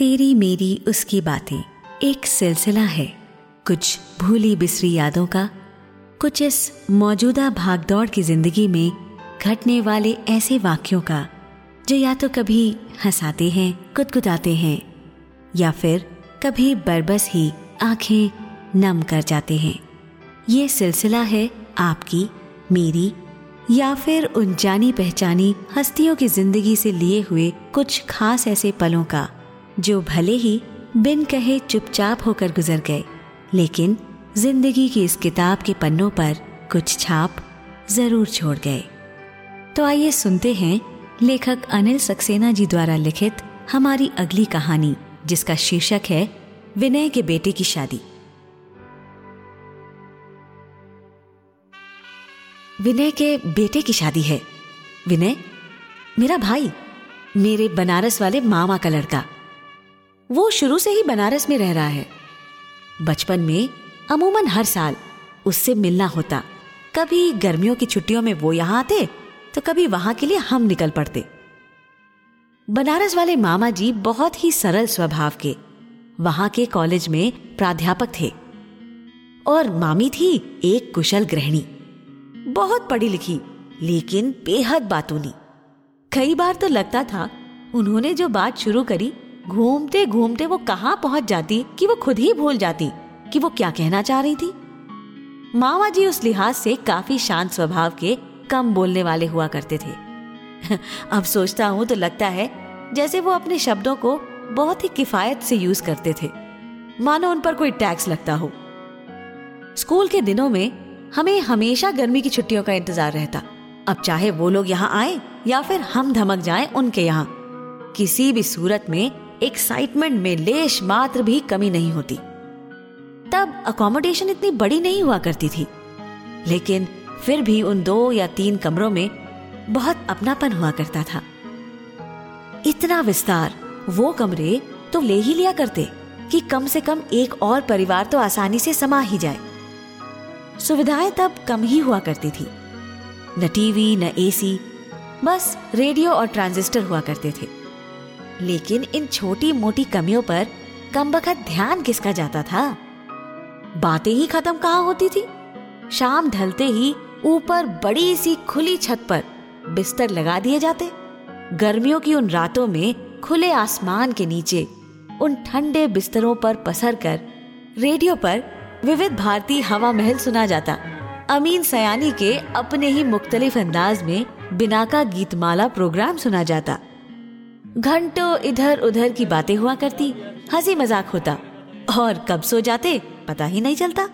तेरी मेरी उसकी बातें। एक सिलसिला है। कुछ भूली बिसरी यादों का, कुछ इस मौजूदा भागदौड़ की ज़िंदगी में घटने वाले ऐसे वाक्यों का, जो या तो कभी हंसाते हैं, कुदकुदाते हैं, या फिर कभी बरबस ही आँखें नम कर जाते हैं। ये सिलसिला है आपकी, मेरी, या फिर उन जानी पहचानी हस्तियों की ज़िंदगी से लिए हुए कुछ खास ऐसे पलों का। जो भले ही बिन कहे चुपचाप होकर गुजर गए, लेकिन ज़िंदगी की इस किताब के पन्नों पर कुछ छाप ज़रूर छोड़ गए। तो आइए सुनते हैं लेखक अनिल सक्सेना जी द्वारा लिखित हमारी अगली कहानी, जिसका शीर्षक है विनय के बेटे की शादी। विनय के बेटे की शादी है। विनय, मेरा भाई, मेरे बनारस वाले मामा का लड़का। वो शुरू से ही बनारस में रह रहा है। बचपन में, अमूमन हर साल उससे मिलना होता। कभी गर्मियों की छुट्टियों में वो यहाँ आते तो कभी वहाँ के लिए हम निकल पड़ते। बनारस वाले मामा जी बहुत ही सरल स्वभाव के। वहाँ के कॉलेज में प्राध्यापक थे। और मामी थी एक कुशल गृहिणी। बहुत पढ़ी लिखी, लेकिन बेहद बातूनी। कई बार तो लगता था, उन्होंने जो बात शुरू करी घूमते घूमते वो कहाँ पहुँच जाती कि वो खुद ही भूल जाती कि वो क्या कहना चाह रही थी? मामा जी उस लिहाज से काफ़ी शांत स्वभाव के कम बोलने वाले हुआ करते थे। अब सोचता हूँ तो लगता है जैसे वो अपने शब्दों को बहुत ही किफायत से यूज़ करते थे। मानो उन पर कोई टैक्स लगता हो। स्कूल के दिनों में हमें हमेशा गर्मी की छुट्टियों का इंतज़ार रहता। अब चाहे वो लोग यहाँ आए या फिर हम धमक जाएँ उनके यहाँ। किसी भी सूरत में एक्साइटमेंट में लेश मात्र भी कमी नहीं होती। तब अकोमोडेशन इतनी बड़ी नहीं हुआ करती थी। लेकिन फिर भी उन दो या तीन कमरों में बहुत अपनापन हुआ करता था। इतना विस्तार, वो कमरे तो ले ही लिया करते कि कम से कम एक और परिवार तो आसानी से समा ही जाए। सुविधाएँ तब कम ही हुआ करती थी। न टीवी, न एसी, बस रेडियो और ट्रांजिस्टर हुआ करते थे। लेकिन इन छोटी मोटी कमियों पर कम बखत ध्यान किसका जाता था? बातें ही खत्म कहा होती थी? शाम ढलते ही ऊपर बड़ी सी खुली छत पर बिस्तर लगा दिए जाते। गर्मियों की उन रातों में खुले आसमान के नीचे उन ठंडे बिस्तरों पर पसर कर रेडियो पर विविध भारती हवा महल सुना जाता। अमीन सयानी के अपने ही मुख्तलिफ़ अंदाज में बिना का गीतमाला प्रोग्राम सुना जाता। घंटों इधर उधर की बातें हुआ करती, हँसी मज़ाक होता, और कब सो जाते, पता ही नहीं चलता।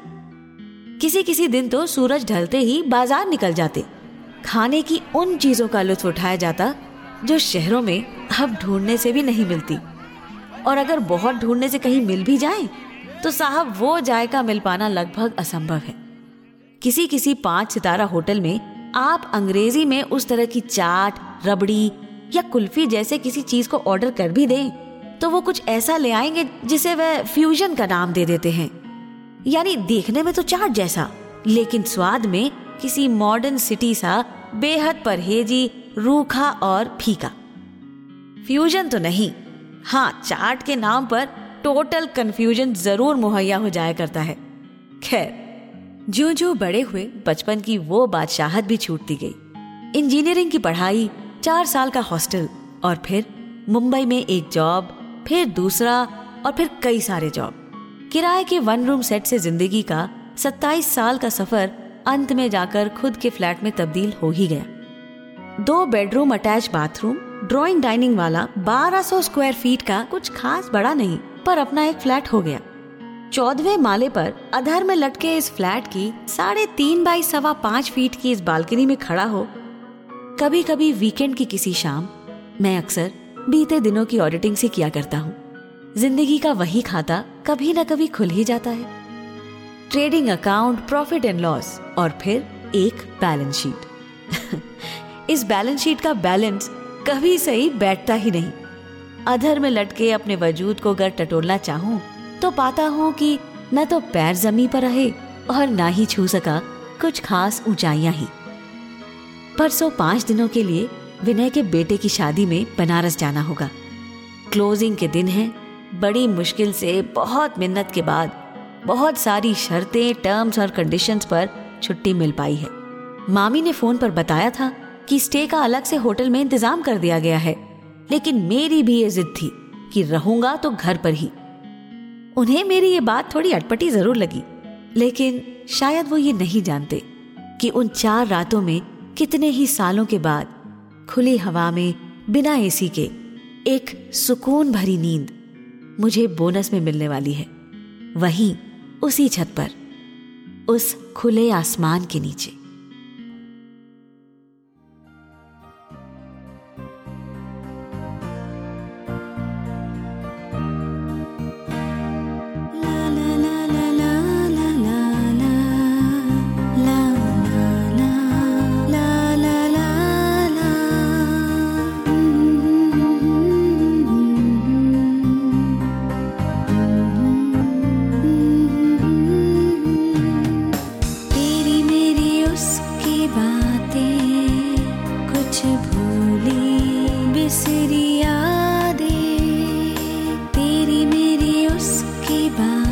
किसी किसी दिन तो सूरज ढलते ही बाज़ार निकल जाते। खाने की उन चीज़ों का लुत्फ उठाया जाता, जो शहरों में अब ढूँढने से भी नहीं मिलती। और अगर बहुत ढूँढने से कहीं मिल भी जाए तो साहब वो जायका मिल पाना लगभग असंभव है। किसी किसी पाँच सितारा होटल में आप अंग्रेज़ी में उस तरह की चाट, रबड़ी या कुल्फी जैसे किसी चीज़ को ऑर्डर कर भी दें तो वो कुछ ऐसा ले आएँगे जिसे वह फ्यूजन का नाम दे देते हैं। यानी देखने में तो चाट जैसा, लेकिन स्वाद में किसी मॉडर्न सिटी सा बेहद परहेजी, रूखा और फीका। फ्यूजन तो नहीं। हाँ चाट के नाम पर टोटल कंफ्यूजन ज़रूर मुहैया हो जाया करता है। खैर ज्यो जो बड़े हुए बचपन की वो बादशाहत भी छूटती गई। इंजीनियरिंग की पढ़ाई चार साल का हॉस्टल और फिर मुंबई में एक जॉब, फिर दूसरा और फिर कई सारे जॉब। किराए के वन रूम सेट से ज़िंदगी का 27 साल का सफ़र अंत में जाकर खुद के फ्लैट में तब्दील हो ही गया। दो bedroom, attach bathroom, drawing, dining वाला 1200 स्क्वायर फीट का कुछ खास बड़ा नहीं, पर अपना एक फ्लैट हो गया। चौदवे माले पर अधर में लटके इस फ्लैट की साढ़े तीन बाई सवा पाँच फीट की इस बालकनी में खड़ा हो कभी कभी वीकेंड की किसी शाम, मैं अक्सर बीते दिनों की ऑडिटिंग से किया करता हूँ। ज़िंदगी का वही खाता कभी ना कभी खुल ही जाता है। Trading account profit and loss और फिर एक बैलेंस शीट इस बैलेंस शीट का बैलेंस कभी सही बैठता ही नहीं। अधर में लटके अपने वजूद को अगर टटोलना चाहूँ तो पाता हूँ कि न तो पैर जमी पर रहे और ना ही छू सका कुछ खास ऊंचाइयाँ ही। परसों पाँच दिनों के लिए विनय के बेटे की शादी में बनारस जाना होगा। क्लोजिंग के दिन है, बड़ी मुश्किल से बहुत मिन्नत के बाद बहुत सारी शर्तें टर्म्स और कंडीशंस पर छुट्टी मिल पाई है। मामी ने फ़ोन पर बताया था कि स्टे का अलग से होटल में इंतज़ाम कर दिया गया है, लेकिन मेरी भी ये जिद थी कि रहूँगा तो घर पर ही। उन्हें मेरी ये बात थोड़ी अटपटी ज़रूर लगी, लेकिन शायद वो ये नहीं जानते कि उन चार रातों में कितने ही सालों के बाद खुली हवा में बिना एसी के एक सुकून भरी नींद मुझे बोनस में मिलने वाली है। वहीं उसी छत पर, उस खुले आसमान के नीचे।